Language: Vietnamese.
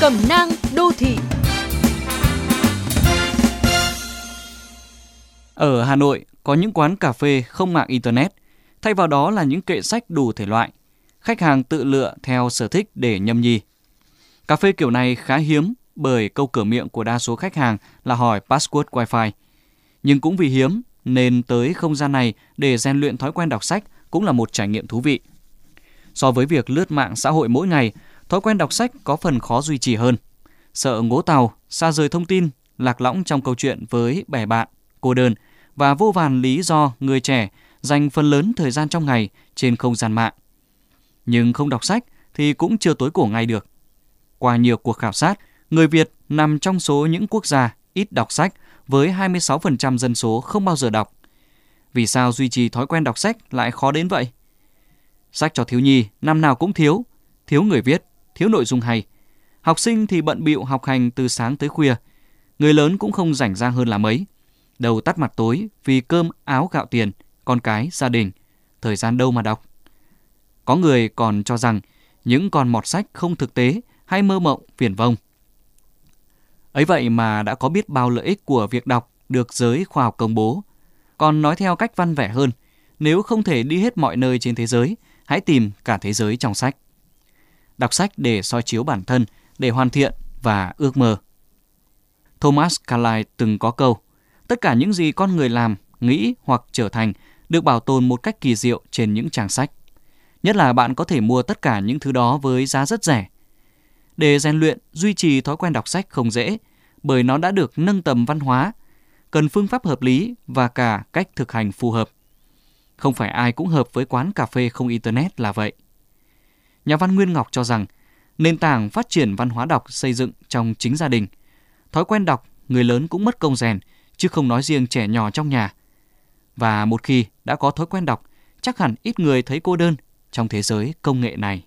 Cẩm nang đô thị Ở Hà Nội có những quán cà phê không mạng Internet, thay vào đó là những kệ sách đủ thể loại. Khách hàng tự lựa theo sở thích để nhâm nhi. Cà phê kiểu này khá hiếm bởi câu cửa miệng của đa số khách hàng là hỏi password Wi-Fi. Nhưng cũng vì hiếm nên tới không gian này để rèn luyện thói quen đọc sách cũng là một trải nghiệm thú vị. So với việc lướt mạng xã hội mỗi ngày, thói quen đọc sách có phần khó duy trì hơn. Sợ ngố tàu, xa rời thông tin, lạc lõng trong câu chuyện với bè bạn, cô đơn và vô vàn lý do người trẻ dành phần lớn thời gian trong ngày trên không gian mạng. Nhưng không đọc sách thì cũng chưa tối cổ ngày được. Qua nhiều cuộc khảo sát, người Việt nằm trong số những quốc gia ít đọc sách với 26% dân số không bao giờ đọc. Vì sao duy trì thói quen đọc sách lại khó đến vậy? Sách cho thiếu nhi năm nào cũng thiếu, thiếu người viết, thiếu nội dung hay. Học sinh thì bận bịu học hành từ sáng tới khuya. Người lớn cũng không rảnh rang hơn là mấy. Đầu tắt mặt tối vì cơm áo gạo tiền, con cái, gia đình. Thời gian đâu mà đọc. Có người còn cho rằng những con mọt sách không thực tế hay mơ mộng viển vông. Ấy vậy mà đã có biết bao lợi ích của việc đọc được giới khoa học công bố. Còn nói theo cách văn vẻ hơn, nếu không thể đi hết mọi nơi trên thế giới, hãy tìm cả thế giới trong sách. Đọc sách để soi chiếu bản thân, để hoàn thiện và ước mơ. Thomas Carlyle từng có câu, tất cả những gì con người làm, nghĩ hoặc trở thành được bảo tồn một cách kỳ diệu trên những trang sách. Nhất là bạn có thể mua tất cả những thứ đó với giá rất rẻ. Để rèn luyện, duy trì thói quen đọc sách không dễ, bởi nó đã được nâng tầm văn hóa, cần phương pháp hợp lý và cả cách thực hành phù hợp. Không phải ai cũng hợp với quán cà phê không Internet là vậy. Nhà văn Nguyên Ngọc cho rằng, nền tảng phát triển văn hóa đọc xây dựng trong chính gia đình. Thói quen đọc, người lớn cũng mất công rèn, chứ không nói riêng trẻ nhỏ trong nhà. Và một khi đã có thói quen đọc, chắc hẳn ít người thấy cô đơn trong thế giới công nghệ này.